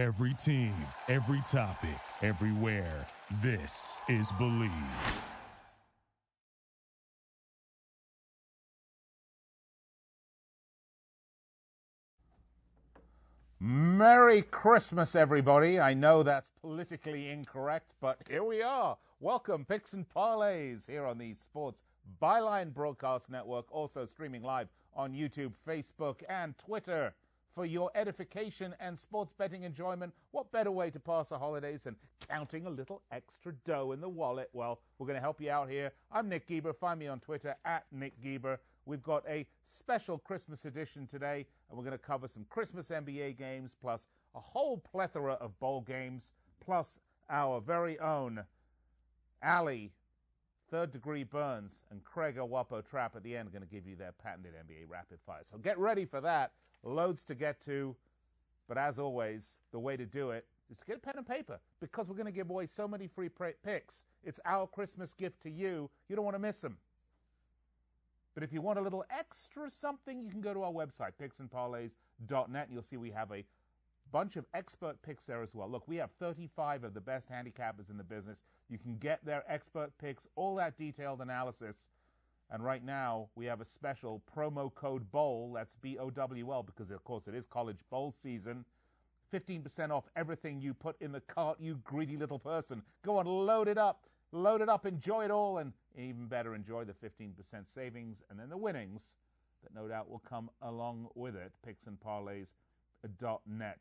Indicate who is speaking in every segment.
Speaker 1: Every team, every topic, everywhere. This is Believe.
Speaker 2: Merry Christmas, everybody. I know that's politically incorrect, but here we are. Welcome, Picks and Parlays, here on the Sports Byline Broadcast Network, also streaming live on YouTube, Facebook, and Twitter. For your edification and sports betting enjoyment, what better way to pass the holidays than counting a little extra dough in the wallet? Well, we're going to help you out here. I'm Nick Geber. Find me on Twitter at Nick Geber. We've got a special Christmas edition today, and we're going to cover some Christmas NBA games, plus a whole plethora of bowl games, plus our very own Ali, Third Degree Burns, and Craig Awapo Trap at the end are going to give you their patented NBA rapid fire. So get ready for that. Loads to get to. But as always, the way to do it is to get a pen and paper because we're going to give away so many free picks. It's our Christmas gift to you. You don't want to miss them. But if you want a little extra something, you can go to our website, picksandparlays.net, and you'll see we have a bunch of expert picks there as well. Look, we have 35 of the best handicappers in the business. You can get their expert picks, all that detailed analysis. And right now, we have a special promo code BOWL, that's B O W L, because of course it is college bowl season. 15% off everything you put in the cart, you greedy little person. Go on, load it up. Load it up, enjoy it all, and even better, enjoy the 15% savings and then the winnings that no doubt will come along with it. Picksandparlays.net.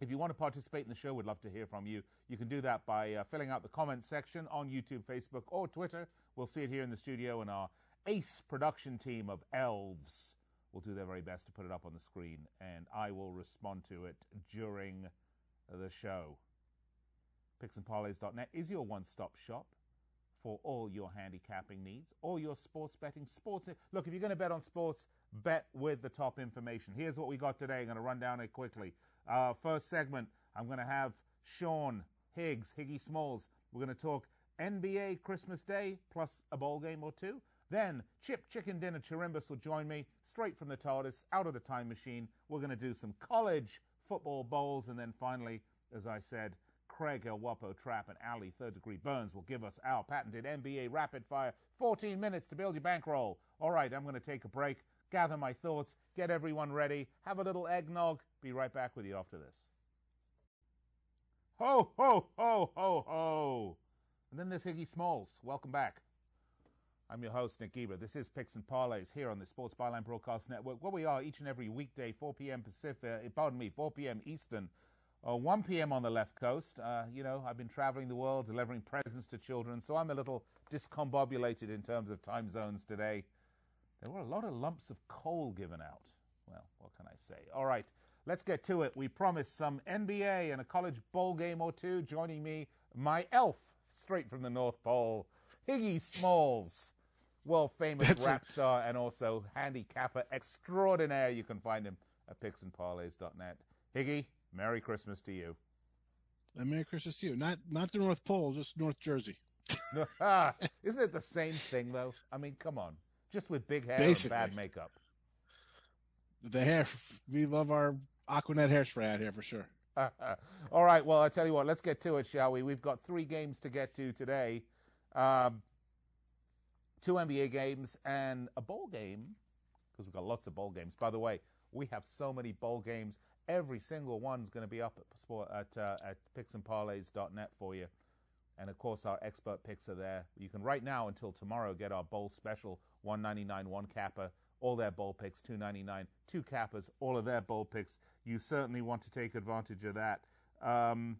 Speaker 2: If you want to participate in the show, we'd love to hear from you. You can do that by uh, filling out the comment section on YouTube, Facebook, or Twitter. We'll see it here in the studio, and our ace production team of elves will do their very best to put it up on the screen, and I will respond to it during the show picksandparlays.net is your one-stop shop for all your handicapping needs, all your sports betting, sports. Look, if you're going to bet on sports, bet with the top information. Here's what we got today. I'm going to run down it quickly. Uh, first segment, I'm going to have Sean Higgs, Higgy Smalls. We're going to talk NBA Christmas Day plus a bowl game or two. Then Chip Chicken Dinner Chirimbus will join me straight from the TARDIS, out of the time machine. We're going to do some college football bowls. And then finally, as I said, Craig El Wapo Trap and Ali Third Degree Burns will give us our patented NBA rapid fire 14 minutes to build your bankroll. All right, I'm going to take a break, gather my thoughts, get everyone ready, have a little eggnog. Be right back with you after this. Ho, ho, ho, ho, ho. And then there's Higgy Smalls. Welcome back. I'm your host, Nick Geber. This is Picks and Parlays here on the Sports Byline Broadcast Network, where we are each and every weekday, 4 p.m. Pacific, pardon me, 4 p.m. Eastern, uh, 1 p.m. on the left coast. Uh, you know, I've been traveling the world delivering presents to children, so I'm a little discombobulated in terms of time zones today. There were a lot of lumps of coal given out. Well, what can I say? All right, let's get to it. We promised some NBA and a college bowl game or two. Joining me, my elf, straight from the North Pole, Higgy Smalls, world famous That's rap star and also handicapper extraordinaire. You can find him at picksandparlays.net. Higgy, Merry Christmas to you.
Speaker 3: And Merry Christmas to you. Not not the North Pole, just North Jersey.
Speaker 2: Isn't it the same thing though? I mean, come on. Just with big hair Basically. and bad makeup.
Speaker 3: The hair we love our Aquanet hairspray out here for sure.
Speaker 2: All right, well, I tell you what, let's get to it, shall we? We've got three games to get to today. Um, two NBA games and a bowl game, because we've got lots of bowl games. By the way, we have so many bowl games Every single one's going to be up at, sport, at, uh, at picksandparlays.net for you. And of course, our expert picks are there. You can right now until tomorrow get our bowl special 199 one capper, all their bowl picks 299 two cappers, all of their bowl picks. You certainly want to take advantage of that. Um,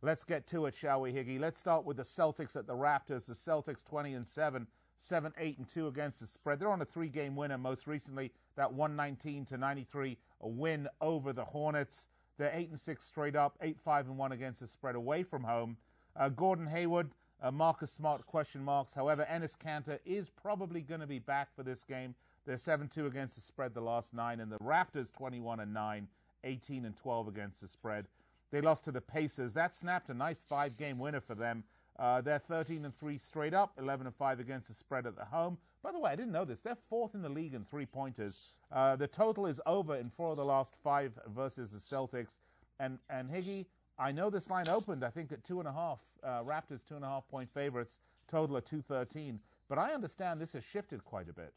Speaker 2: let's get to it, shall we, Higgy? Let's start with the Celtics at the Raptors. The Celtics 20 and 7 seven, eight, and two against the spread. They're on a three-game winner. Most recently, that 119 to 93 a win over the Hornets. They're eight and six straight up, eight, five, and one against the spread away from home. Uh, Gordon Hayward, uh, Marcus Smart, question marks. However, Enes Kanter is probably going to be back for this game. They're 7-2 against the spread the last nine, and the Raptors 21 and 9, 18 and 12 against the spread. They lost to the Pacers. That snapped a nice five-game winner for them. Uh, they're 13 and 3 straight up, 11 and 5 against the spread at the home. By the way, I didn't know this. They're fourth in the league in three pointers. Uh, the total is over in four of the last five versus the Celtics. And and Higgy, I know this line opened, I think, at two and a half. Uh, Raptors two and a half point favorites, total of two thirteen. But I understand this has shifted quite a bit.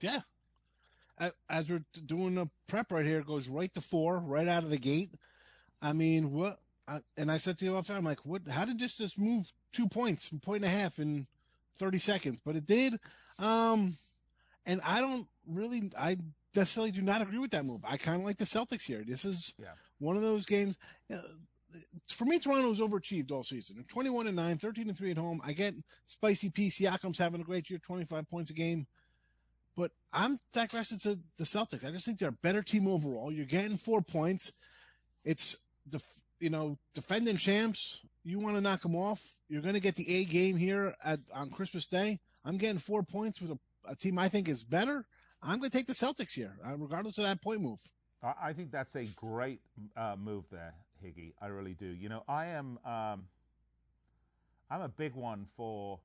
Speaker 3: Yeah. As we're doing the prep right here, it goes right to four, right out of the gate. I mean, what? And I said to you off I'm like, what? How did this just move two points, point and a half in 30 seconds? But it did. Um, and I don't really, I necessarily do not agree with that move. I kind of like the Celtics here. This is yeah. one of those games. Uh, for me, Toronto's overachieved all season. 21 and 9, 13 and 3 at home. I get Spicy P. Siakam's having a great year, 25 points a game. But I'm digressing to the Celtics. I just think they're a better team overall. You're getting four points. It's the you know defending champs. You want to knock them off. You're going to get the A game here at on Christmas Day. I'm getting four points with a, a team I think is better. I'm going to take the Celtics here, uh, regardless of that point move.
Speaker 2: I think that's a great uh, move there, Higgy. I really do. You know, I am um, I'm a big one for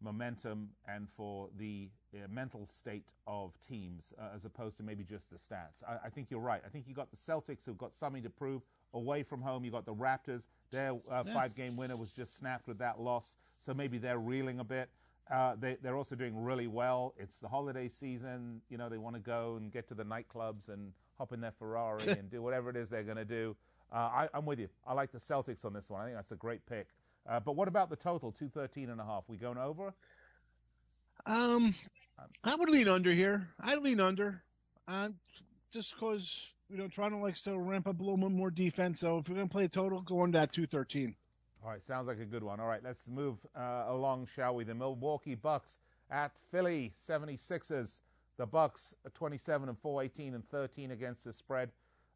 Speaker 2: momentum and for the uh, mental state of teams uh, as opposed to maybe just the stats. I, I, think you're right. I think you got the Celtics who've got something to prove away from home. You got the Raptors. Their uh, yeah. five-game winner was just snapped with that loss, so maybe they're reeling a bit. Uh, they, they're also doing really well. It's the holiday season. You know, they want to go and get to the nightclubs and hop in their Ferrari and do whatever it is they're going to do. Uh, I, am with you. I like the Celtics on this one. I think that's a great pick. Uh, but what about the total, 213 and a half? We going over?
Speaker 3: Um, I would lean under here. I lean under, uh, just because you know Toronto likes to ramp up a little bit more defense. So if we're going to play a total, go under that 213.
Speaker 2: All right, sounds like a good one. All right, let's move uh, along, shall we? The Milwaukee Bucks at Philly 76ers. The Bucks 27 and 4, 18 and 13 against the spread.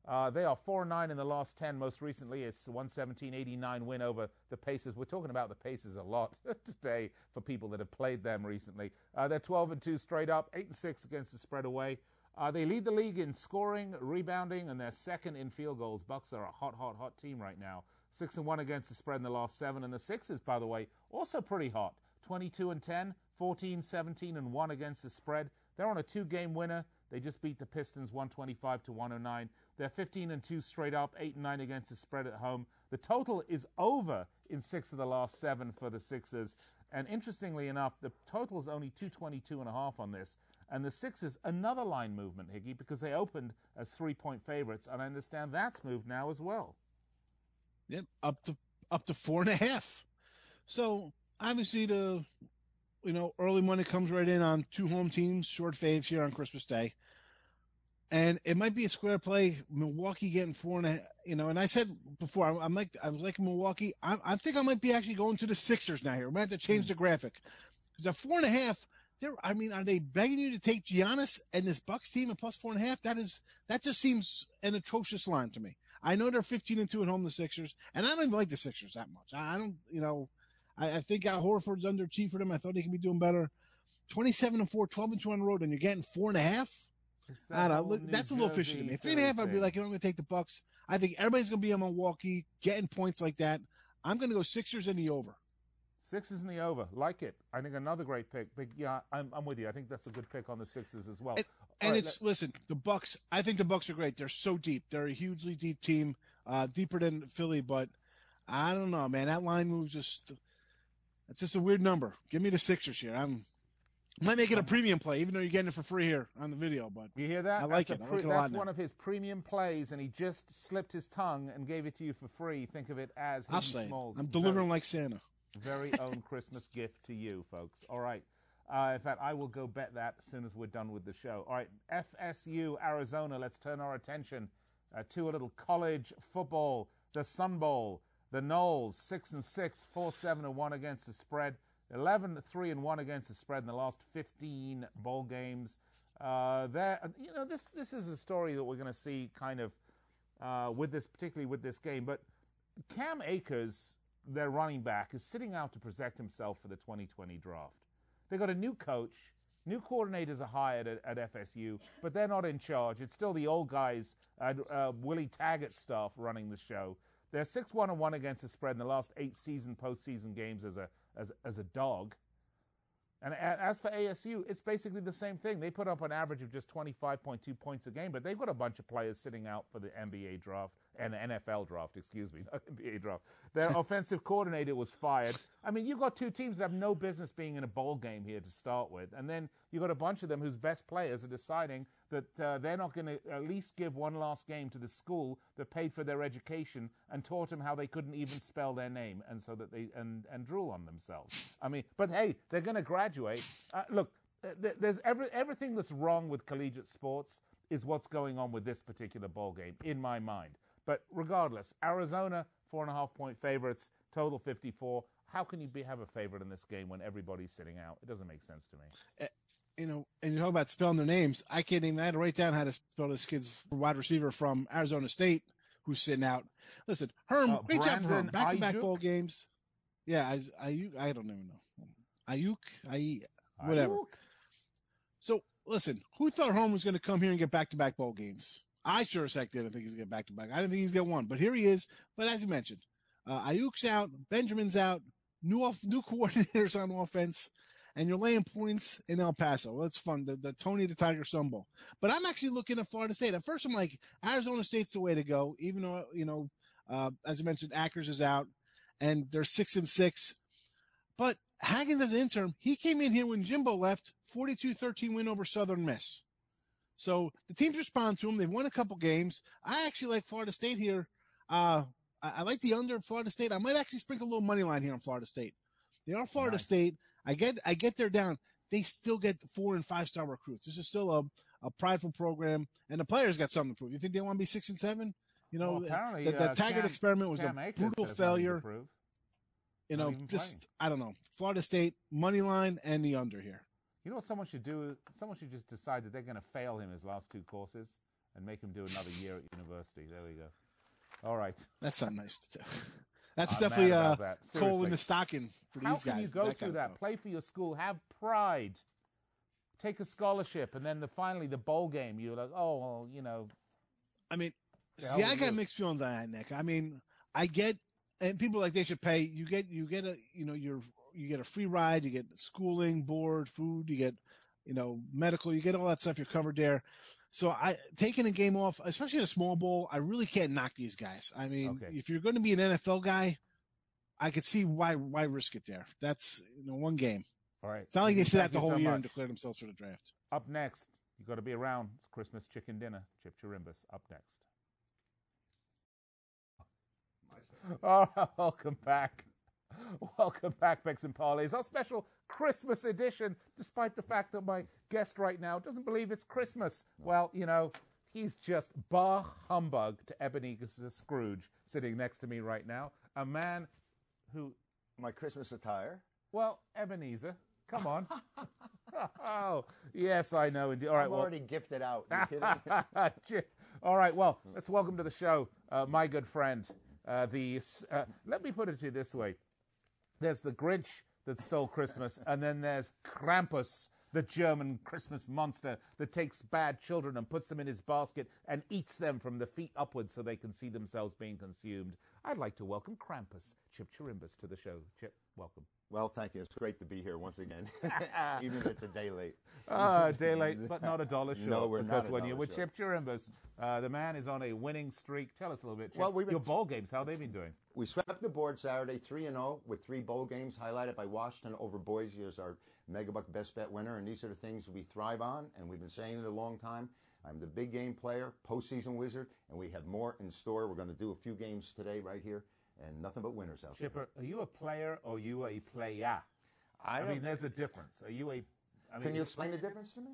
Speaker 2: Uh, they are 4 9 in the last 10. Most recently, it's 117 89 win over the Pacers. We're talking about the Pacers a lot today for people that have played them recently. Uh, they're 12 and 2 straight up, 8 and 6 against the spread away. Uh, they lead the league in scoring, rebounding, and they're second in field goals. Bucks are a hot, hot, hot team right now. Six and one against the spread in the last seven. And the Sixers, by the way, also pretty hot. 22 and 10, 14, 17 and one against the spread. They're on a two-game winner. They just beat the Pistons 125 to 109. They're 15 and 2 straight up, 8 and 9 against the spread at home. The total is over in 6 of the last 7 for the Sixers. And interestingly enough, the total is only 222 and a half on this. And the Sixers, another line movement, Higgy, because they opened as three point favorites, and I understand that's moved now as well.
Speaker 3: Yep, up to up to four and a half. So obviously the you know early money comes right in on two home teams, short faves here on Christmas Day. And it might be a square play. Milwaukee getting four and a, you know. And I said before, I'm, I'm like, I was like Milwaukee. I, I, think I might be actually going to the Sixers now. Here, we might have to change mm. the graphic because at four and a half, they're, I mean, are they begging you to take Giannis and this Bucks team at plus four and a half? That is, that just seems an atrocious line to me. I know they're 15 and two at home, the Sixers, and I don't even like the Sixers that much. I don't, you know, I, I think Al Horford's underachieved for them. I thought he could be doing better. 27 and four, 12 and two on the road, and you're getting four and a half. I don't know. Look, that's a little fishy to me. Three and a half, I'd be like, you know, I'm going to take the Bucks. I think everybody's going to be on Milwaukee, getting points like that. I'm going to go Sixers in the over.
Speaker 2: Sixes in the over, like it. I think another great pick. But yeah, I'm, I'm with you. I think that's a good pick on the Sixes as well.
Speaker 3: And, and right, it's let, listen, the Bucks. I think the Bucks are great. They're so deep. They're a hugely deep team, uh, deeper than Philly. But I don't know, man. That line moves just. It's just a weird number. Give me the Sixers here. I'm might make it a premium play, even though you're getting it for free here on the video. But
Speaker 2: you hear that?
Speaker 3: I like that's it. Pre-
Speaker 2: I like it that's one of his premium plays, and he just slipped his tongue and gave it to you for free. Think of it as
Speaker 3: I'll say Smalls. I'm delivering like Santa
Speaker 2: very own Christmas gift to you, folks. All right. Uh, in fact, I will go bet that as soon as we're done with the show. All right, FSU, Arizona. Let's turn our attention uh, to a little college football. The Sun Bowl. The Noles, six and six, four seven and one against the spread. 11 3 and 1 against the spread in the last 15 bowl games. Uh, there, you know, this this is a story that we're going to see kind of uh, with this, particularly with this game. But Cam Akers their running back, is sitting out to protect himself for the 2020 draft. They got a new coach. New coordinators are hired at, at FSU, but they're not in charge. It's still the old guys, uh, uh, Willie Taggart staff running the show. They're 6 1 and 1 against the spread in the last eight season postseason games as a, as, as a dog. And as for ASU, it's basically the same thing. They put up an average of just 25.2 points a game, but they've got a bunch of players sitting out for the NBA draft. An NFL draft, excuse me, not NBA draft. Their offensive coordinator was fired. I mean, you've got two teams that have no business being in a bowl game here to start with, and then you've got a bunch of them whose best players are deciding that uh, they're not going to at least give one last game to the school that paid for their education and taught them how they couldn't even spell their name, and so that they and and drool on themselves. I mean, but hey, they're going to graduate. Uh, look, uh, there's every, everything that's wrong with collegiate sports is what's going on with this particular ball game in my mind. But regardless, Arizona four and a half point favorites, total 54. How can you be, have a favorite in this game when everybody's sitting out? It doesn't make sense to me.
Speaker 3: You know, and you talk about spelling their names. I can't even. I had to write down how to spell this kid's wide receiver from Arizona State who's sitting out. Listen, Herm,
Speaker 2: Uh,
Speaker 3: great job for Herm. Back to back bowl games. Yeah, I, I, I don't even know. Aiyuk, I, Whatever.
Speaker 2: Aiyuk.
Speaker 3: So listen, who thought Herm was going to come here and get back to back bowl games? I sure as heck didn't think he's going to get back to back. I didn't think he's going to one, but here he is. But as you mentioned, uh, Aiyuk's out, Benjamin's out, new off, new coordinators on offense, and you're laying points in El Paso. That's fun. The, the Tony the Tiger Bowl. But I'm actually looking at Florida State. At first, I'm like Arizona State's the way to go, even though you know, uh, as I mentioned, Akers is out, and they're six and six. But Hagen as an interim, he came in here when Jimbo left, 42-13 win over Southern Miss. So the teams respond to them. They've won a couple games. I actually like Florida State here. Uh, I, I like the under of Florida State. I might actually sprinkle a little money line here on Florida State. They are Florida
Speaker 2: Nice.
Speaker 3: State. I get I get they're down. They still get four and five star recruits. This is still a, a prideful program, and the players got something to prove. You think they want to be six and seven? You know,
Speaker 2: Well, apparently,
Speaker 3: the, the
Speaker 2: uh,
Speaker 3: Taggart
Speaker 2: Cam-
Speaker 3: experiment was
Speaker 2: Cam
Speaker 3: a brutal
Speaker 2: has nothing to
Speaker 3: failure. You know, just I don't know. Florida State money line and the under here.
Speaker 2: You know what someone should do? Someone should just decide that they're going to fail him his last two courses and make him do another year at university. There we go. All right.
Speaker 3: That's not nice to do. That's
Speaker 2: I'm
Speaker 3: definitely uh,
Speaker 2: about that.
Speaker 3: coal in the stocking for
Speaker 2: How
Speaker 3: these guys.
Speaker 2: How can you go
Speaker 3: that
Speaker 2: through that? Play for your school, have pride, take a scholarship, and then the finally the bowl game. You're like, oh, well, you know,
Speaker 3: I mean, see, I got mixed feelings on that, Nick. I mean, I get, and people like they should pay. You get, you get a, you know, you're, you get a free ride, you get schooling, board, food, you get, you know, medical, you get all that stuff. You're covered there. So I taking a game off, especially in a small bowl, I really can't knock these guys. I mean,
Speaker 2: Okay.
Speaker 3: if you're going to be an NFL guy, I could see why why risk it there. That's you know one game.
Speaker 2: all right.
Speaker 3: It's not like they sit
Speaker 2: Thank
Speaker 3: out the whole
Speaker 2: so
Speaker 3: year and
Speaker 2: much.
Speaker 3: declare themselves for the draft.
Speaker 2: Up next, you got to be around. It's Christmas chicken dinner. Chip Chirimbus. Up next. Oh, welcome back. Welcome back, Picks and Parlays. Our special Christmas edition, despite the fact that my guest right now doesn't believe it's Christmas. Well, you know, he's just bar humbug to Ebenezer Scrooge sitting next to me right now. A man who,
Speaker 4: my Christmas attire.
Speaker 2: well, Ebenezer, come on. oh, yes, I know. Indeed. All right,
Speaker 4: I'm
Speaker 2: well,
Speaker 4: already gifted out. You kidding?
Speaker 2: All right, well, let's welcome to the show uh, my good friend. Uh, the uh, let me put it to you this way: there's the Grinch that stole Christmas, and then there's Krampus, the German Christmas monster that takes bad children and puts them in his basket and eats them from the feet upwards so they can see themselves being consumed. I'd like to welcome Krampus, Chip Chirimbus, to the show. Chip, welcome.
Speaker 4: well, thank you. It's great to be here once again, even if it's a day late.
Speaker 2: Ah, a day late, but not a dollar short.
Speaker 4: No, we're not
Speaker 2: because when you're with. Chip Chirimbus, uh, the man is on a winning streak. Tell us a little bit. Chip.
Speaker 4: Well, we've been-
Speaker 2: your bowl games, how they've been doing?
Speaker 4: We swept the board Saturday, three and zero, with three bowl games highlighted by Washington over Boise as our Megabuck Best Bet winner. And these are the things we thrive on, and we've been saying it a long time. I'm the big game player, postseason wizard, and we have more in store. We're going to do a few games today right here, and nothing but winners out there.
Speaker 2: Chipper, are you a player or are you a player?
Speaker 4: I,
Speaker 2: I mean, there's a difference. Are you a? I mean,
Speaker 4: can you explain the difference to me?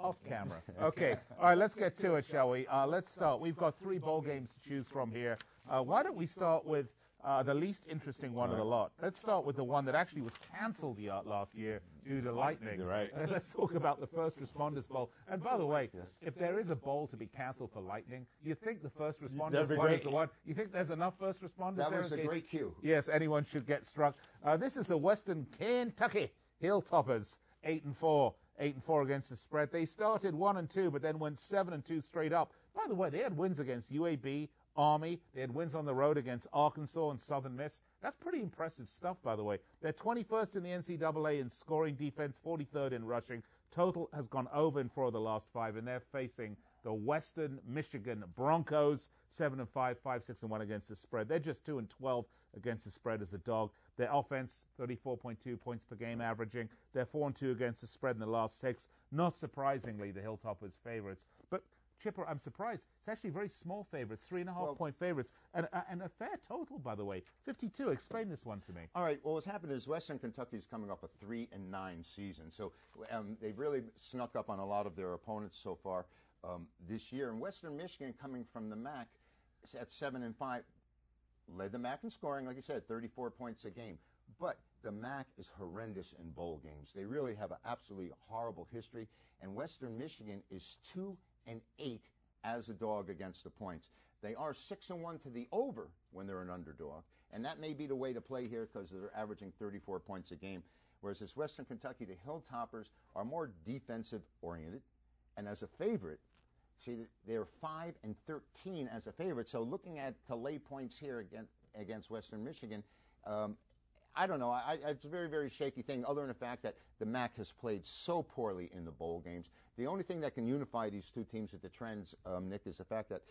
Speaker 2: off camera. Okay. All right, let's get to it, shall we? Uh, let's start. We've got three bowl games to choose from here. Uh, why don't we start with uh, the least interesting one of the lot? Let's start with the one that actually was cancelled the, last year due to lightning.
Speaker 4: You're right.
Speaker 2: Uh, let's talk about the First Responders Bowl. And by the way, if there is a bowl to be cancelled for lightning, you think the First Responders
Speaker 4: That'd
Speaker 2: is the one? You think there's enough First Responders
Speaker 4: That was a
Speaker 2: case-
Speaker 4: great cue.
Speaker 2: Yes, anyone should get struck. Uh, this is the Western Kentucky Hilltoppers, eight and four, eight and four against the spread. They started one and two, but then went seven and two straight up. By the way, they had wins against UAB, Army. They had wins on the road against Arkansas and Southern Miss. That's pretty impressive stuff, by the way. They're 21st in the NCAA in scoring defense, 43rd in rushing. Total has gone over in four of the last five, and they're facing the Western Michigan Broncos, seven and five, five six and one against the spread. They're just two and twelve against the spread as a dog. Their offense, 34.2 points per game averaging. They're four and two against the spread in the last six. Not surprisingly, the Hilltoppers favorites, but. Chipper, I'm surprised. It's actually very small favorites, three and a half
Speaker 4: Well-
Speaker 2: point favorites, and, uh, and a fair total, by the way. 52. Explain this one to me.
Speaker 4: All right. Well, what's happened is Western Kentucky is coming off a three and nine season, so um, they've really snuck up on a lot of their opponents so far um, this year. And Western Michigan, coming from the MAC, at seven and five, led the MAC in scoring, like you said, 34 points a game. But the MAC is horrendous in bowl games. They really have an absolutely horrible history. And Western Michigan is two and eight as a dog against the points. They are six and one to the over when they're an underdog, and that may be the way to play here because they're averaging 34 points a game. Whereas this Western Kentucky, the Hilltoppers are more defensive oriented, and as a favorite, see they're five and 13 as a favorite. So looking at to lay points here against against Western Michigan. Um, I don't know. I, it's a very, very shaky thing, other than the fact that the MAC has played so poorly in the bowl games. The only thing that can unify these two teams at the trends, um, Nick, is the fact that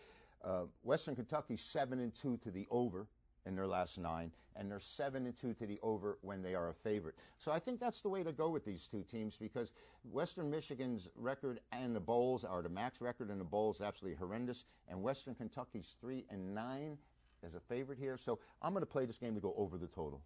Speaker 4: uh, Western Kentucky's seven and two to the over in their last nine, and they're seven and two to the over when they are a favorite. So I think that's the way to go with these two teams because Western Michigan's record and the bowls, or the MAC's record and the bowls, absolutely horrendous, and Western Kentucky's three and nine as a favorite here. So I'm going to play this game to go over the total.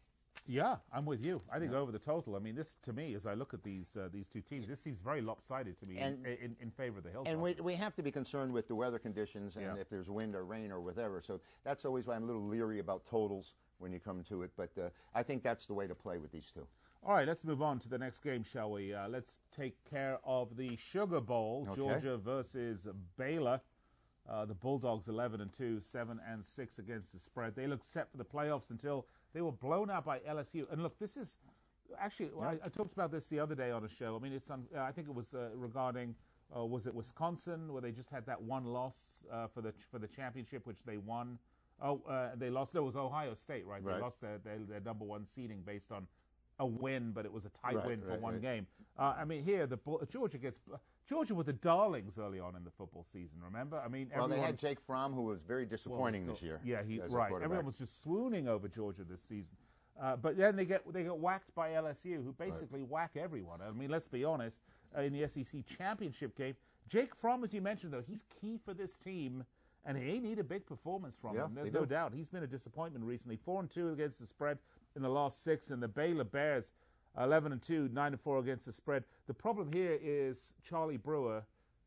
Speaker 2: Yeah, I'm with you. I think over the total. I mean, this to me, as I look at these uh, these two teams, this seems very lopsided to me
Speaker 4: And-
Speaker 2: in, in, in favor of the Hilltoppers.
Speaker 4: And we, we have to be concerned with the weather conditions and
Speaker 2: Yeah.
Speaker 4: if there's wind or rain or whatever. So that's always why I'm a little leery about totals when you come to it. But uh, I think that's the way to play with these two.
Speaker 2: All right, let's move on to the next game, shall we? Uh, let's take care of the Sugar Bowl,
Speaker 4: Okay.
Speaker 2: Georgia versus Baylor. Uh, the Bulldogs 11 and 2, 7 and 6 against the spread. They look set for the playoffs until they were blown out by LSU. And look, this is actually I, I talked about this the other day on a show. I mean, it's un, uh, I think it was uh, regarding uh, was it Wisconsin where they just had that one loss uh, for the for the championship, which they won. Oh, uh, they lost. No, it was Ohio State, right? They
Speaker 4: Right.
Speaker 2: lost their, their their number one seeding based on a win, but it was a tight
Speaker 4: Right,
Speaker 2: win for
Speaker 4: right,
Speaker 2: one game. Uh, I mean, here the Georgia gets Georgia were the darlings early on in the football season. Remember? I mean,
Speaker 4: Well, they had Jake Fromm, who was very
Speaker 2: well,
Speaker 4: disappointing
Speaker 2: still-
Speaker 4: this year.
Speaker 2: Yeah, he right. Everyone was just swooning over Georgia this season. Uh, but then they get they get whacked by LSU, who basically whack everyone. I mean, let's be honest. Uh, in the SEC championship game, Jake Fromm, as you mentioned, though, he's key for this team, and they need a big performance from
Speaker 4: Yeah,
Speaker 2: him. There's no
Speaker 4: do.
Speaker 2: doubt. He's been a disappointment recently. Four and two against the spread in the last six, and the Baylor Bears, eleven and two, nine and four against the spread. The problem here is Charlie Brewer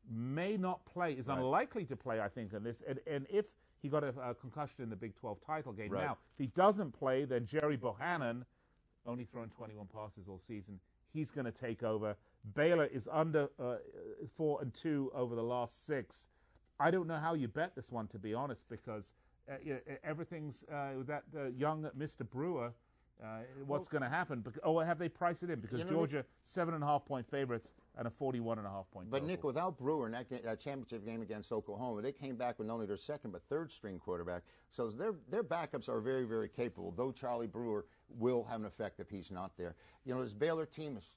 Speaker 2: may not play, is
Speaker 4: Right.
Speaker 2: unlikely to play, I think, in this. And, and if he got a, a concussion in the Big 12 title game,
Speaker 4: Right.
Speaker 2: now, if he doesn't play, then Gerry Bohanon, only thrown 21 passes all season, he's going to take over. Baylor is under uh, four and two over the last six. I don't know how you bet this one, to be honest, because uh, you know, everything's uh, that uh, young Mr. Brewer. Uh, what's going to happen? Oh, have they priced it in? Because
Speaker 4: You know,
Speaker 2: Georgia seven and a half point favorites and a forty-one and a half point.
Speaker 4: But
Speaker 2: total.
Speaker 4: Nick, without Brewer in that, that championship game against Oklahoma, they came back with not only their second but third string quarterback. So their their backups are very very capable. Though Charlie Brewer will have an effect if he's not there. You know, this Baylor team is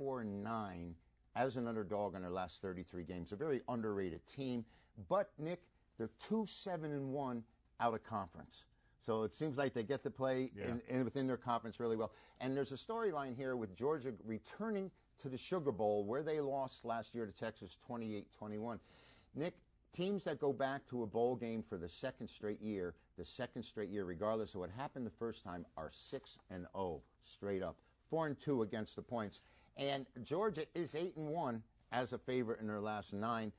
Speaker 4: 24-9 as an underdog in their last 33 games. A very underrated team. But Nick, they're two seven and one out of conference. So it seems like they get to play
Speaker 2: Yeah.
Speaker 4: in, in within their conference really well. And there's a storyline here with Georgia returning to the Sugar Bowl where they lost last year to Texas 28-21. Nick, teams that go back to a bowl game for the second straight year, the second straight year regardless of what happened the first time are 6 and 0 straight up. 4 and 2 against the points. And Georgia is 8 and 1 as a favorite in their last 9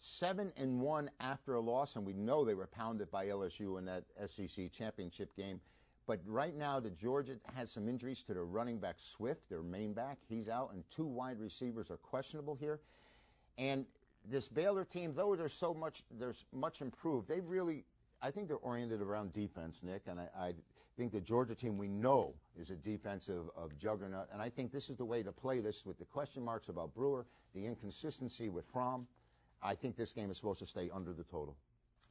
Speaker 4: seven and one after a loss, and we know they were pounded by LSU in that SEC championship game. But right now, the Georgia has some injuries to their running back Swift, their main back. He's out, and two wide receivers are questionable here. And this Baylor team, though there's so much, there's much improved. They really, I think they're oriented around defense, Nick. And I, I think the Georgia team we know is a defensive of juggernaut. And I think this is the way to play this with the question marks about Brewer, the inconsistency with Fromm. I think this game is supposed to stay under the total.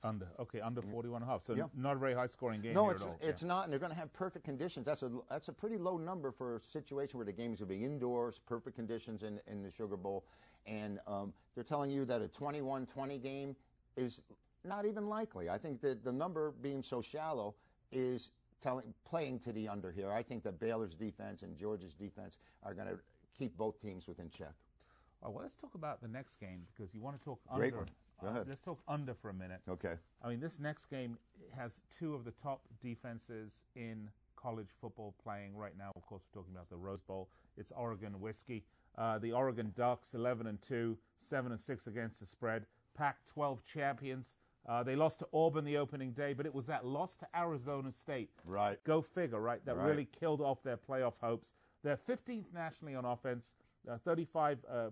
Speaker 2: Under. Okay, under 41 and a half. So
Speaker 4: Yeah.
Speaker 2: not a very high scoring game
Speaker 4: No,
Speaker 2: here
Speaker 4: it's
Speaker 2: at all.
Speaker 4: it's not, and they're going to have perfect conditions. That's a that's a pretty low number for a situation where the games will be indoors, perfect conditions in in the Sugar Bowl, and um, they're telling you that a 21-20 game is not even likely. I think that the number being so shallow is telling playing to the under here. I think that Baylor's defense and Georgia's defense are going to keep both teams within check.
Speaker 2: Oh, well, let's talk about the next game because you want to talk
Speaker 4: Great
Speaker 2: under.
Speaker 4: one. Go
Speaker 2: Uh,
Speaker 4: ahead.
Speaker 2: let's talk under for a minute.
Speaker 4: Okay.
Speaker 2: I mean, this next game has two of the top defenses in college football playing right now. Of course, we're talking about the Rose Bowl. It's Oregon Whiskey. Uh, the Oregon Ducks, 11 and 2, 7 and 6 against the spread. Pac 12 champions. Uh, they lost to Auburn the opening day, but it was that loss to Arizona State.
Speaker 4: Right.
Speaker 2: Go figure, right? That
Speaker 4: Right.
Speaker 2: really killed off their playoff hopes. They're 15th nationally on offense, uh,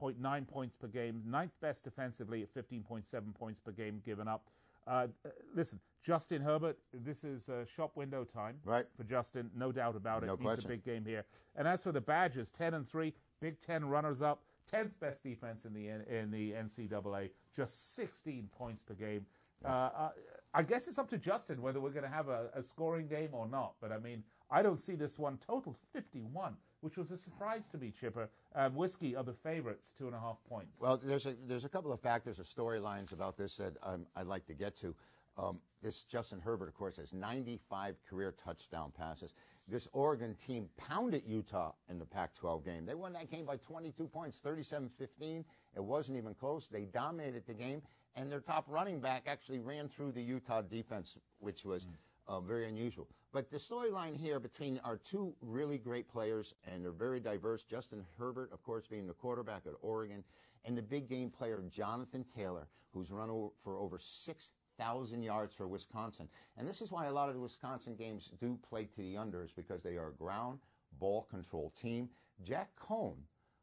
Speaker 2: 35.9 points per game, ninth best defensively at 15.7 points per game given up. Uh, uh, listen, Justin Herbert, this is uh, shop window time
Speaker 4: Right.
Speaker 2: for Justin, no doubt about it.
Speaker 4: No
Speaker 2: He's
Speaker 4: question.
Speaker 2: a big game here. And as for the Badgers, 10 and 3, Big Ten runners up, 10th best defense in the in the NCAA, just 16 points per game. Uh, uh, I guess it's up to Justin whether we're going to have a, a scoring game or not. But I mean, I don't see this one total 51, which was a surprise to me, Chipper. Um, Whiskey are the favorites, two and a half points.
Speaker 4: Well, there's a there's a couple of factors or storylines about this that um, I'd like to get to. Um, this Justin Herbert, of course, has 95 career touchdown passes. This Oregon team pounded Utah in the Pac-12 game. They won that game by 22 points, 37-15. It wasn't even close. They dominated the game, and their top running back actually ran through the Utah defense, which was um, very unusual. But the storyline here between our two really great players, and they're very diverse. Justin Herbert, of course, being the quarterback at Oregon, and the big game player Jonathan Taylor, who's run for over 6,000 yards for Wisconsin. And this is why a lot of the Wisconsin games do play to the unders because they are a ground ball control team. Jack Coan,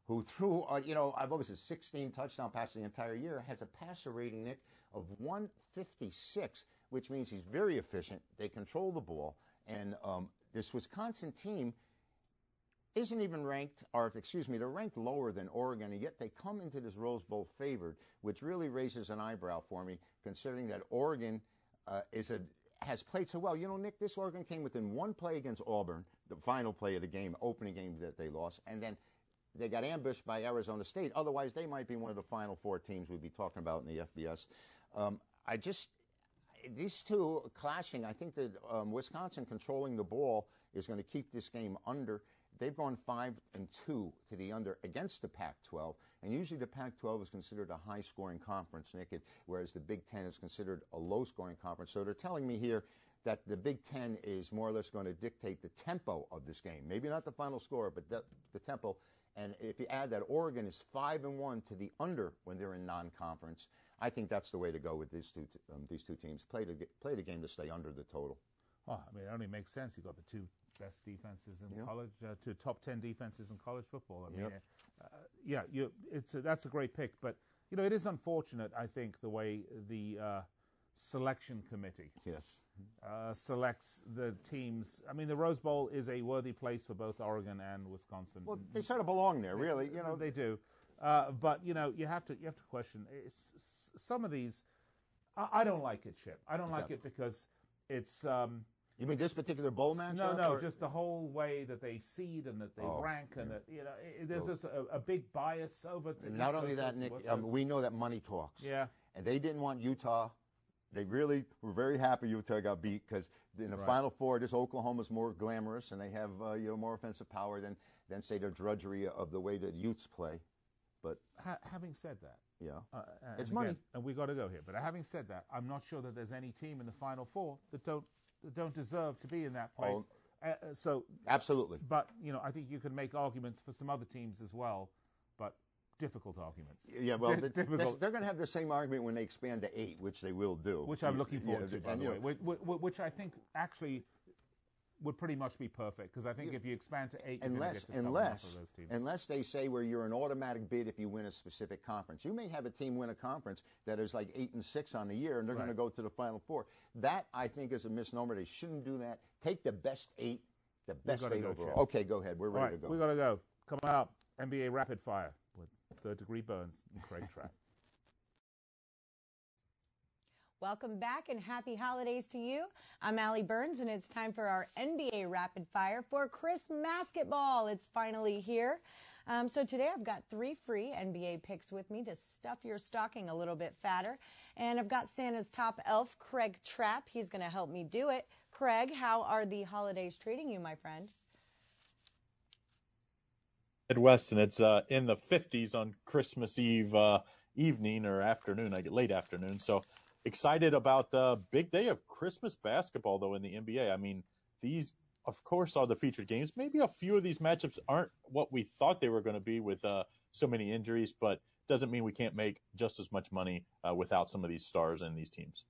Speaker 4: who threw, uh, you know, I've always said 16 touchdown passes the entire year, has a passer rating, Nick, of 156, which means he's very efficient. They control the ball. And um, this Wisconsin team isn't even ranked, or excuse me, they're ranked lower than Oregon, and yet they come into this Rose Bowl favored, which really raises an eyebrow for me, considering that Oregon uh, is a has played so well. You know, Nick, this Oregon came within one play against Auburn, the final play of the game, opening game that they lost, and then they got ambushed by Arizona State. Otherwise, they might be one of the final four teams we'd be talking about in the FBS. Um, I just these two clashing. I think that um, Wisconsin controlling the ball is going to keep this game under. They've gone five and two to the under against the Pac-12, and usually the Pac-12 is considered a high-scoring conference, Nick, whereas the Big Ten is considered a low-scoring conference. So they're telling me here that the Big Ten is more or less going to dictate the tempo of this game. Maybe not the final score, but the, the tempo. And if you add that Oregon is five and one to the under when they're in non-conference, I think that's the way to go with these two um, these two teams. Play the play the game to stay under the total.
Speaker 2: Well, I mean, it only makes sense. You've got the two best defenses in
Speaker 4: Yeah.
Speaker 2: college, uh, two top ten defenses in college football. I mean,
Speaker 4: Yep.
Speaker 2: uh, yeah, you, it's a, that's a great pick, but you know, it is unfortunate. I think the way the uh, selection committee
Speaker 4: Yes.
Speaker 2: uh, selects the teams. I mean, the Rose Bowl is a worthy place for both Oregon and Wisconsin.
Speaker 4: Well, they sort of belong there, really. You know,
Speaker 2: they do, uh, but you know, you have to you have to question it's, s- some of these. I, I don't like it, Chip. I don't like it because it's. Um,
Speaker 4: you mean this particular bowl match?
Speaker 2: no, no, just the whole way that they seed and that they
Speaker 4: Oh,
Speaker 2: rank and that you know i- there's this, a, a big bias over. The
Speaker 4: Not only that, Nick, um, we know that money talks.
Speaker 2: yeah,
Speaker 4: And they didn't want Utah. They really were very happy Utah got beat because in the
Speaker 2: Right.
Speaker 4: Final Four, this Oklahoma's more glamorous and they have uh, you know more offensive power than than say the drudgery of the way that Utes play. But
Speaker 2: ha- having said that,
Speaker 4: yeah,
Speaker 2: uh,
Speaker 4: It's
Speaker 2: again-
Speaker 4: money.
Speaker 2: and we got to go here. But having said that, I'm not sure that there's any team in the Final Four that don't that don't deserve to be in that place.
Speaker 4: Oh.
Speaker 2: Uh, uh, so
Speaker 4: absolutely.
Speaker 2: But you know, I think you can make arguments for some other teams as well, but difficult arguments.
Speaker 4: Yeah, well,
Speaker 2: Di-
Speaker 4: the- they're going to have the same argument when they expand to eight, which they will do.
Speaker 2: which I'm looking forward
Speaker 4: yeah,
Speaker 2: to, by the way. Which, which I think actually would pretty much be perfect because I think if you expand to eight, you're going to
Speaker 4: Unless,
Speaker 2: get to
Speaker 4: unless,
Speaker 2: of those teams.
Speaker 4: unless they say where you're an automatic bid if you win a specific conference. You may have a team win a conference that is like eight and six on the year, and they're going to go to the final four. That I think is a misnomer. They shouldn't do that. Take the best eight, the best eight
Speaker 2: go,
Speaker 4: overall.
Speaker 2: Chip.
Speaker 4: Okay, go ahead. We're ready
Speaker 2: right,
Speaker 4: to go.
Speaker 2: we got to go. Coming up, NBA Rapid Fire with Third Degree Burns and Craig Trapp.
Speaker 5: Welcome back and happy holidays to you. I'm Allie Burns and it's time for our NBA Rapid Fire for Chris Basketball. It's finally here. Um, so today I've got three free NBA picks with me to stuff your stocking a little bit fatter. And I've got Santa's top elf, Craig Trapp. He's going to help me do it. Craig, how are the holidays treating you, my friend?
Speaker 6: Midwest, and it's uh, in the 50s on Christmas Eve uh, evening or afternoon. I get late afternoon, so excited about the big day of Christmas basketball though in the NBA. I mean, these of course are the featured games. Maybe a few of these matchups aren't what we thought they were going to be with uh, so many injuries, but doesn't mean we can't make just as much money uh, without some of these stars and these teams.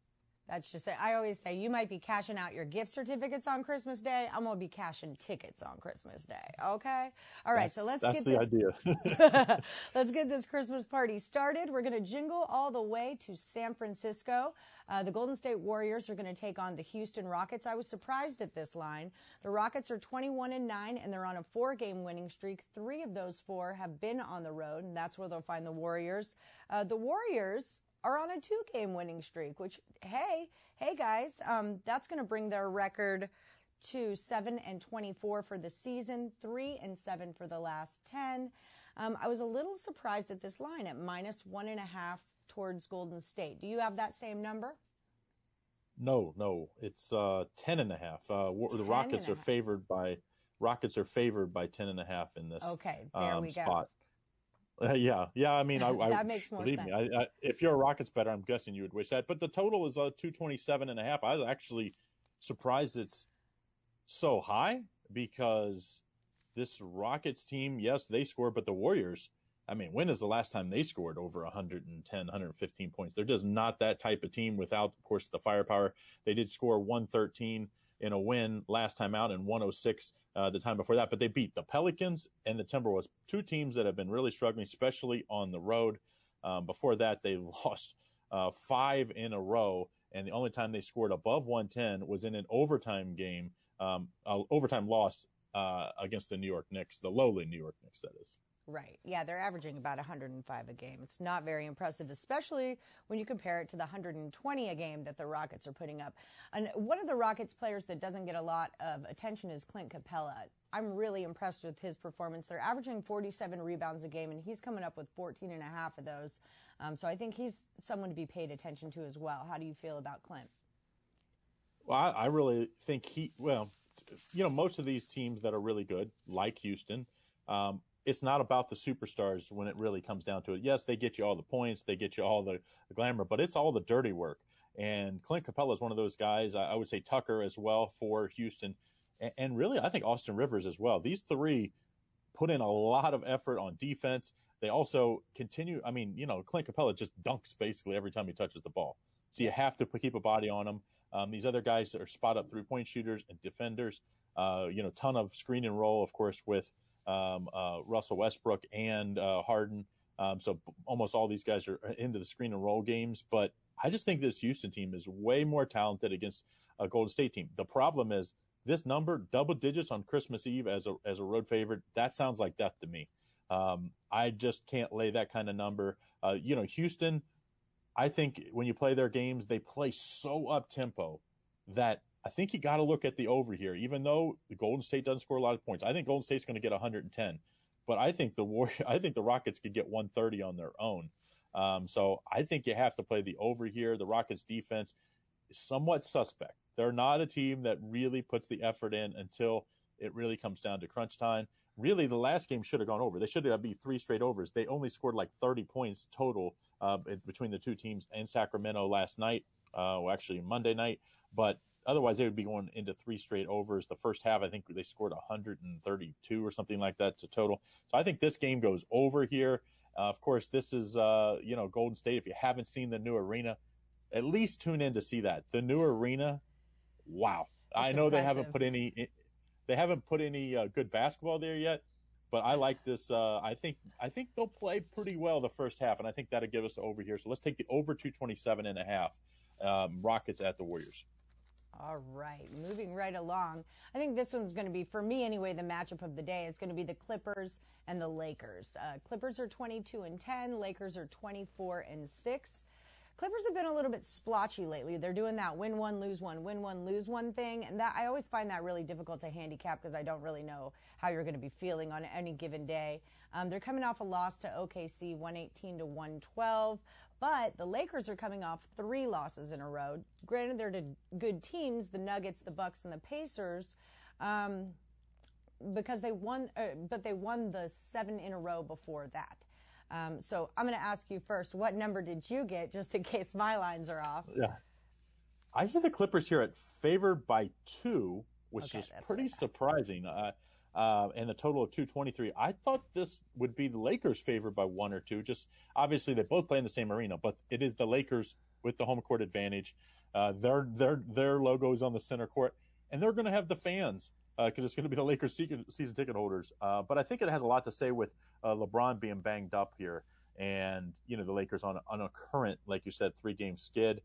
Speaker 5: That's just it. I always say you might be cashing out your gift certificates on Christmas Day. I'm gonna be cashing tickets on Christmas Day. Okay. All right.
Speaker 6: That's,
Speaker 5: so let's
Speaker 6: that's
Speaker 5: get
Speaker 6: the
Speaker 5: this.
Speaker 6: idea.
Speaker 5: let's get this Christmas party started. We're gonna jingle all the way to San Francisco. Uh, the Golden State Warriors are going to take on the Houston Rockets. I was surprised at this line. The Rockets are 21 and 9 and they're on a four game winning streak. Three of those four have been on the road, and that's where they'll find the Warriors. Uh, the Warriors are on a two game winning streak, which, hey, hey guys, um, that's going to bring their record to 7 and 24 for the season, 3 and 7 for the last 10. Um, I was a little surprised at this line at minus one and a half towards Golden State. Do you have that same number?
Speaker 6: No, no, it's uh, 10 and a half. Uh, the Rockets are favored by Rockets are favored by 10 and a half in this
Speaker 5: okay, there um, we go.
Speaker 6: spot. Uh, yeah, yeah. I mean, I,
Speaker 5: that
Speaker 6: I,
Speaker 5: makes more
Speaker 6: believe
Speaker 5: sense.
Speaker 6: me. I, I, if you're a Rockets better, I'm guessing you would wish that. But the total is uh, 227 and a half. I was actually surprised it's so high because this Rockets team, yes, they score, but the Warriors, I mean, when is the last time they scored over 110, 115 points? They're just not that type of team without, of course, the firepower. They did score 113 in a win last time out and 106 uh, the time before that. But they beat the Pelicans and the Timberwolves, two teams that have been really struggling, especially on the road. Um, before that, they lost uh, five in a row, and the only time they scored above 110 was in an overtime game, um, overtime loss uh, against the New York Knicks, the lowly New York Knicks, that is.
Speaker 5: Right. Yeah, they're averaging about 105 a game. It's not very impressive, especially when you compare it to the 120 a game that the Rockets are putting up. And one of the Rockets players that doesn't get a lot of attention is Clint Capela. I'm really impressed with his performance. They're averaging 47 rebounds a game, and he's coming up with 14 and a half of those. Um, so I think he's someone to be paid attention to as well. How do you feel about Clint?
Speaker 6: Well, I, I really think he, well, you know, most of these teams that are really good, like Houston, um, it's not about the superstars when it really comes down to it. Yes, they get you all the points, they get you all the, the glamour, but it's all the dirty work. And Clint Capela is one of those guys. I, I would say Tucker as well for Houston, and, and, really I think Austin Rivers as well. These three put in a lot of effort on defense. They also continue. I mean, you know, Clint Capela just dunks basically every time he touches the ball. So you have to keep a body on him. Um, these other guys are spot up three point shooters and defenders. Uh, you know, ton of screen and roll, of course, with um, uh, Russell Westbrook and uh, Harden. Um, so almost all these guys are into the screen and roll games. But I just think this Houston team is way more talented against a Golden State team. The problem is this number, double digits on Christmas Eve as a as a road favorite. That sounds like death to me. Um, I just can't lay that kind of number. Uh, you know, Houston. I think when you play their games, they play so up tempo that I think you got to look at the over here. Even though the Golden State doesn't score a lot of points, I think Golden State's going to get 110. But I think the War, I think the Rockets could get 130 on their own. Um, so I think you have to play the over here. The Rockets defense is somewhat suspect. They're not a team that really puts the effort in until it really comes down to crunch time. Really, the last game should have gone over. They should have been three straight overs. They only scored like 30 points total uh, between the two teams in Sacramento last night. Uh, well, actually Monday night, but Otherwise, they would be going into three straight overs. The first half, I think they scored 132 or something like that to total. So I think this game goes over here. Uh, of course, this is uh, you know Golden State. If you haven't seen the new arena, at least tune in to see that. The new arena, wow! I know impressive. they haven't put any they haven't put any uh, good basketball there yet, but I like this. Uh, I think I think they'll play pretty well the first half, and I think that'll give us over here. So let's take the over 227 and a half. Um, Rockets at the Warriors.
Speaker 5: All right, moving right along. I think this one's going to be, for me anyway, the matchup of the day is going to be the Clippers and the Lakers. Uh, Clippers are 22 and 10, Lakers are 24 and 6. Clippers have been a little bit splotchy lately. They're doing that win one, lose one, win one, lose one thing, and that I always find that really difficult to handicap because I don't really know how you're going to be feeling on any given day. Um, they're coming off a loss to OKC, 118 to 112. But the Lakers are coming off three losses in a row. Granted, they're to good teams, the Nuggets, the Bucks, and the Pacers. Um, because they won, uh, but they won the seven in a row before that. Um, so I'm going to ask you first, what number did you get, just in case my lines are off?
Speaker 6: Yeah, I see the Clippers here at favored by two, which
Speaker 5: Okay,
Speaker 6: is pretty
Speaker 5: what I thought.
Speaker 6: surprising. Uh, uh, and the total of 223. I thought this would be the Lakers favored by one or two. Just obviously they both play in the same arena, but it is the Lakers with the home court advantage. Uh, their their their logo is on the center court, and they're going to have the fans because it's going to be the Lakers season ticket holders. Uh, but I think it has a lot to say with uh, LeBron being banged up here, and you know the Lakers on on a current, like you said, three game skid.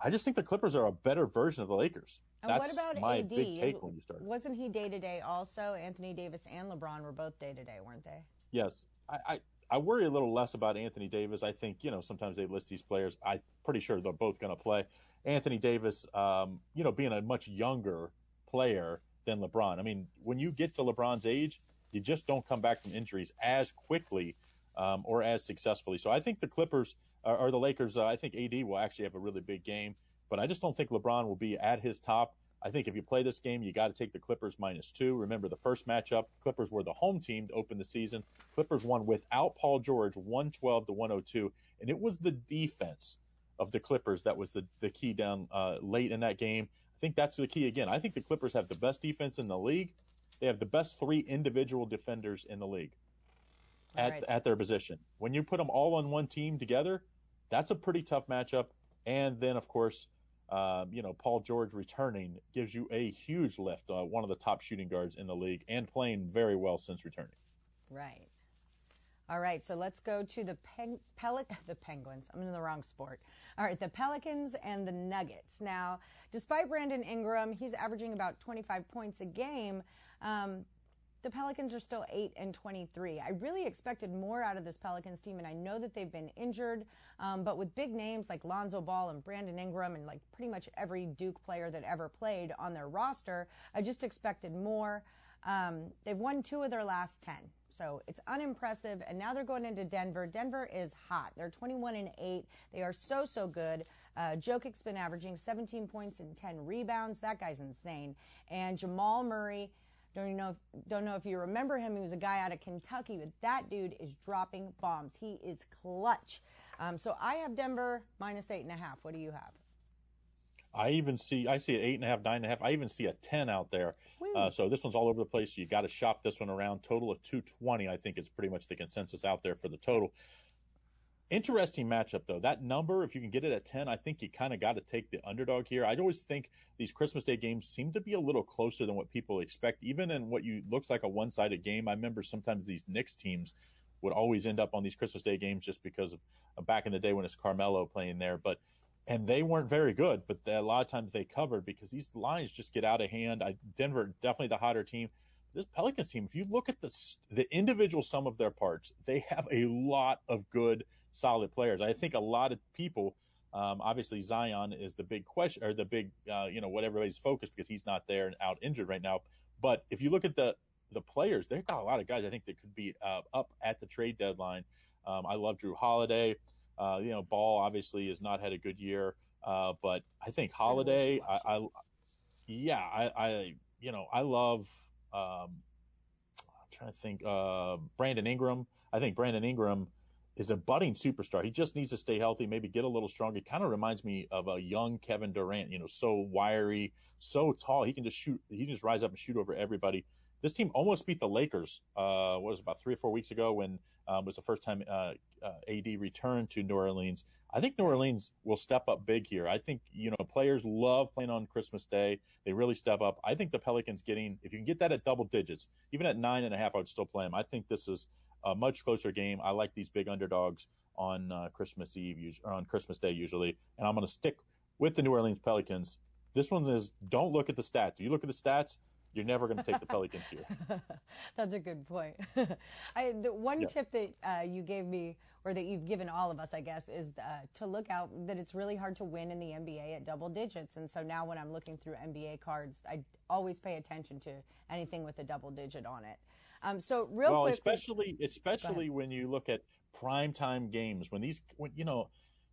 Speaker 5: Right.
Speaker 6: I just think the Clippers are a better version of the Lakers.
Speaker 5: And
Speaker 6: That's
Speaker 5: what about
Speaker 6: my
Speaker 5: AD?
Speaker 6: big take when you start.
Speaker 5: Wasn't he day to day also? Anthony Davis and LeBron were both day to day, weren't they?
Speaker 6: Yes, I, I I worry a little less about Anthony Davis. I think you know sometimes they list these players. I'm pretty sure they're both going to play. Anthony Davis, um, you know, being a much younger player than LeBron. I mean, when you get to LeBron's age, you just don't come back from injuries as quickly um, or as successfully. So I think the Clippers or, or the Lakers. Uh, I think AD will actually have a really big game, but I just don't think LeBron will be at his top. I think if you play this game, you got to take the Clippers minus two. Remember the first matchup, Clippers were the home team to open the season. Clippers won without Paul George, 112 to 102, and it was the defense of the Clippers that was the, the key down uh, late in that game. I think that's the key again. I think the Clippers have the best defense in the league. They have the best three individual defenders in the league at
Speaker 5: right.
Speaker 6: at their position. When you put them all on one team together, that's a pretty tough matchup. And then, of course, um, you know Paul George returning gives you a huge lift. Uh, one of the top shooting guards in the league and playing very well since returning.
Speaker 5: Right. All right, so let's go to the peng- Pelic- the Penguins. I'm in the wrong sport. All right, the Pelicans and the Nuggets. Now, despite Brandon Ingram, he's averaging about 25 points a game. Um, the Pelicans are still 8 and 23. I really expected more out of this Pelicans team, and I know that they've been injured. Um, but with big names like Lonzo Ball and Brandon Ingram, and like pretty much every Duke player that ever played on their roster, I just expected more. Um, they've won two of their last 10. So it's unimpressive. And now they're going into Denver. Denver is hot. They're 21 and 8. They are so, so good. Uh, Jokic's been averaging 17 points and 10 rebounds. That guy's insane. And Jamal Murray, don't know if, don't know if you remember him. He was a guy out of Kentucky, but that dude is dropping bombs. He is clutch. Um, so I have Denver minus eight and a half. What do you have?
Speaker 6: I even see I see an eight and a half, nine and a half. I even see a ten out there. Uh, so this one's all over the place. You got to shop this one around. Total of two twenty. I think is pretty much the consensus out there for the total. Interesting matchup though. That number, if you can get it at ten, I think you kind of got to take the underdog here. I always think these Christmas Day games seem to be a little closer than what people expect, even in what you looks like a one-sided game. I remember sometimes these Knicks teams would always end up on these Christmas Day games just because of, of back in the day when it's Carmelo playing there, but and they weren't very good, but a lot of times they covered because these lines just get out of hand. I, Denver definitely the hotter team. This Pelicans team, if you look at the the individual sum of their parts, they have a lot of good, solid players. I think a lot of people, um, obviously Zion is the big question or the big, uh, you know, what everybody's focused because he's not there and out injured right now. But if you look at the the players, they've got a lot of guys I think that could be uh, up at the trade deadline. Um, I love Jrue Holiday. Uh, you know, Ball obviously has not had a good year, uh, but I think Holiday, I, I yeah, I, I, you know, I love. Um, I'm trying to think. Uh, Brandon Ingram. I think Brandon Ingram is a budding superstar. He just needs to stay healthy, maybe get a little stronger. Kind of reminds me of a young Kevin Durant. You know, so wiry, so tall. He can just shoot. He can just rise up and shoot over everybody. This team almost beat the Lakers. Uh, what was it, about three or four weeks ago when um, was the first time uh, uh, AD returned to New Orleans. I think New Orleans will step up big here. I think you know players love playing on Christmas Day. They really step up. I think the Pelicans getting if you can get that at double digits, even at nine and a half, I would still play them. I think this is a much closer game. I like these big underdogs on uh, Christmas Eve or on Christmas Day usually, and I'm going to stick with the New Orleans Pelicans. This one is don't look at the stats. If you look at the stats, you're never going to take the Pelicans here.
Speaker 5: That's a good point. I, the one yeah. tip that uh, you gave me, or that you've given all of us, I guess, is uh, to look out that it's really hard to win in the NBA at double digits. And so now when I'm looking through NBA cards, I always pay attention to anything with a double digit on it. Um, so real
Speaker 6: well,
Speaker 5: quick,
Speaker 6: especially especially when you look at primetime games, when these, when you know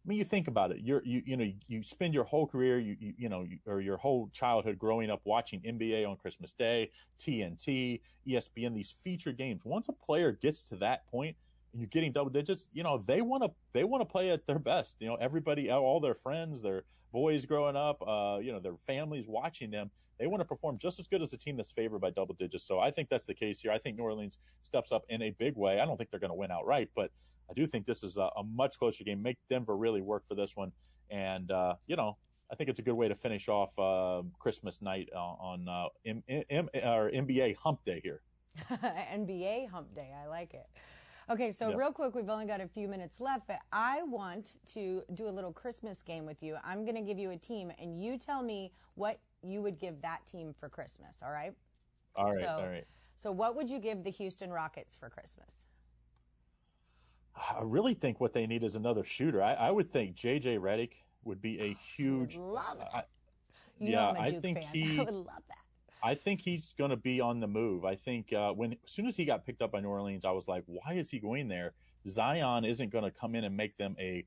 Speaker 6: I mean, you think about it. You're, you, you know, you spend your whole career, you, you, you know, or your whole childhood growing up watching NBA on Christmas Day, TNT, ESPN, these feature games. Once a player gets to that point and you're getting double digits, you know, they want to, they want to play at their best. You know, everybody, all their friends, their boys growing up, uh, you know, their families watching them, they want to perform just as good as the team that's favored by double digits. So I think that's the case here. I think New Orleans steps up in a big way. I don't think they're going to win outright, but I do think this is a, a much closer game. Make Denver really work for this one. And, uh, you know, I think it's a good way to finish off uh, Christmas night uh, on uh, M- M- or NBA Hump Day here.
Speaker 5: NBA Hump Day. I like it. Okay, so yep. real quick, we've only got a few minutes left, but I want to do a little Christmas game with you. I'm going to give you a team, and you tell me what you would give that team for Christmas, all right?
Speaker 6: All right, so, all right.
Speaker 5: So, what would you give the Houston Rockets for Christmas?
Speaker 6: I really think what they need is another shooter. I, I would think JJ Redick would be a huge.
Speaker 5: love it.
Speaker 6: I,
Speaker 5: yeah, i think fan. he. I would love that.
Speaker 6: I think he's going to be on the move. I think uh, when as soon as he got picked up by New Orleans, I was like, why is he going there? Zion isn't going to come in and make them a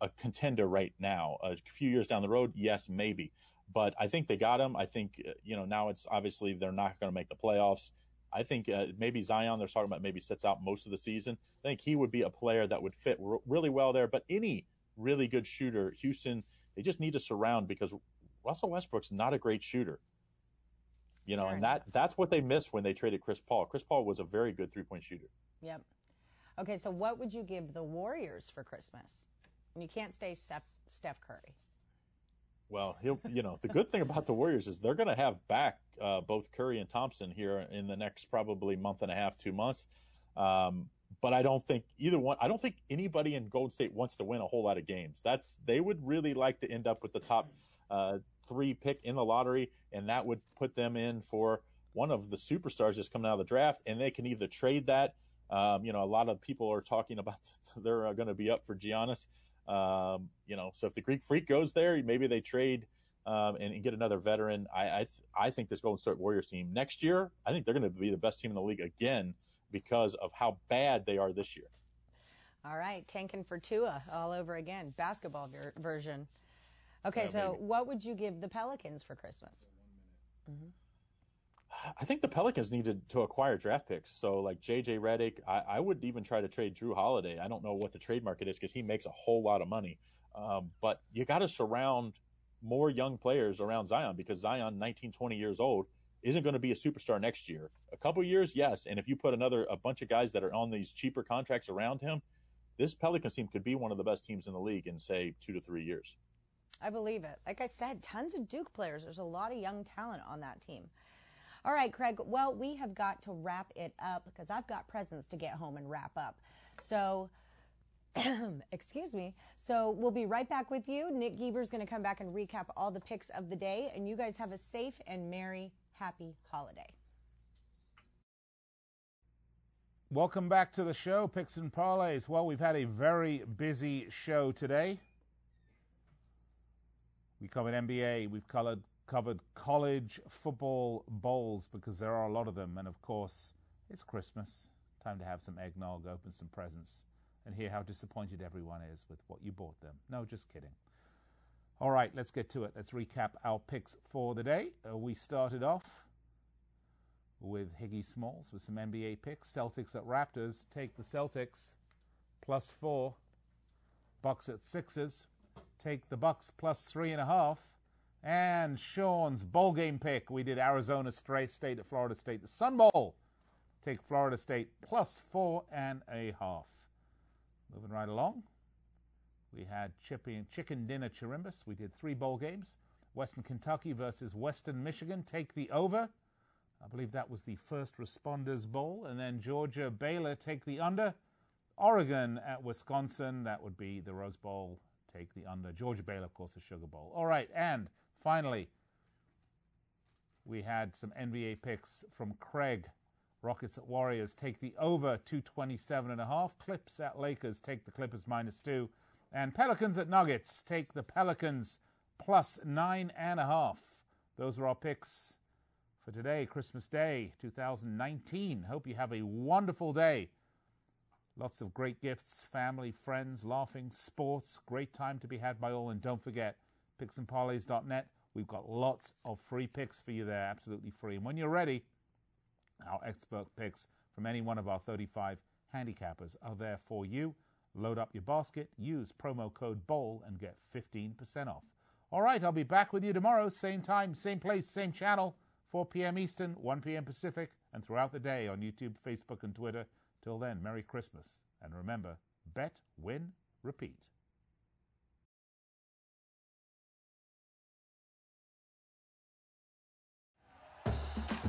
Speaker 6: a contender right now. A few years down the road, yes, maybe. But I think they got him. I think uh, you know now it's obviously they're not going to make the playoffs. I think uh, maybe Zion, they're talking about maybe sits out most of the season. I think he would be a player that would fit r- really well there. But any really good shooter, Houston, they just need to surround because Russell Westbrook's not a great shooter. You know, Fair and that that's what they missed when they traded Chris Paul. Chris Paul was a very good three point shooter.
Speaker 5: Yep. Okay, so what would you give the Warriors for Christmas? And you can't stay Steph, Steph Curry.
Speaker 6: Well, he'll, you know, the good thing about the Warriors is they're going to have back uh, both Curry and Thompson here in the next probably month and a half, two months. Um, but I don't think either one. I don't think anybody in Golden State wants to win a whole lot of games. That's they would really like to end up with the top uh, three pick in the lottery, and that would put them in for one of the superstars just coming out of the draft, and they can either trade that. Um, you know, a lot of people are talking about they're uh, going to be up for Giannis. Um, you know, so if the Greek Freak goes there, maybe they trade um, and, and, get another veteran. I I, th- I, think this Golden State Warriors team next year, I think they're going to be the best team in the league again because of how bad they are this year.
Speaker 5: All right, tanking for Tua all over again, basketball ver- version. Okay, yeah, so maybe. what would you give the Pelicans for Christmas?
Speaker 6: Mm-hmm. I think the Pelicans needed to acquire draft picks. So like JJ Redick, I, I would even try to trade Jrue Holiday. I don't know what the trade market is because he makes a whole lot of money. Um, but you got to surround more young players around Zion because Zion, 19, 20 years old, isn't going to be a superstar next year. A couple years, yes. And if you put another, a bunch of guys that are on these cheaper contracts around him, this Pelicans team could be one of the best teams in the league in say two to three years.
Speaker 5: I believe it. Like I said, tons of Duke players. There's a lot of young talent on that team. All right, Craig. Well, we have got to wrap it up because I've got presents to get home and wrap up. So, excuse me. So we'll be right back with you. Nick Geber's going to come back and recap all the picks of the day, and you guys have a safe and merry, happy holiday.
Speaker 2: Welcome back to the show, Picks and Parlays. Well, we've had a very busy show today. We covered NBA, we've covered covered college football bowls because there are a lot of them. And of course, it's Christmas. Time to have some eggnog, open some presents, and hear how disappointed everyone is with what you bought them. No, just kidding. All right, let's get to it. Let's recap our picks for the day. Uh, we started off with Higgy Smalls with some NBA picks. Celtics at Raptors. Take the Celtics plus four. Bucks at Sixers. Take the Bucks plus three and a half. And Sean's bowl game pick. We did Arizona State at Florida State. The Sun Bowl. Take Florida State plus four and a half. Moving right along. We had chicken dinner chirimbus. We did three bowl games. Western Kentucky versus Western Michigan. Take the over. I believe that was the first responders bowl. And then Georgia Baylor take the under. Oregon at Wisconsin. That would be the Rose Bowl. Take the under. Georgia Baylor, of course, the Sugar Bowl. All right. And Finally, We had some NBA picks from Craig. Rockets at Warriors take the over 227 and a half. Clips at Lakers take the Clippers minus two. And Pelicans at Nuggets take the Pelicans plus nine and a half. Those are our picks for today, Christmas Day 2019. Hope you have a wonderful day. Lots of great gifts, family, friends, laughing, sports. Great time to be had by all. And don't forget, picksandparlays.net. We've got lots of free picks for you there, absolutely free. And when you're ready, our expert picks from any one of our 35 handicappers are there for you. Load up your basket, use promo code BOWL, and get 15% off. All right, I'll be back with you tomorrow, same time, same place, same channel, 4 p.m. Eastern, 1 p.m. Pacific, and throughout the day on YouTube, Facebook, and Twitter. Till then, Merry Christmas. And remember bet, win, repeat.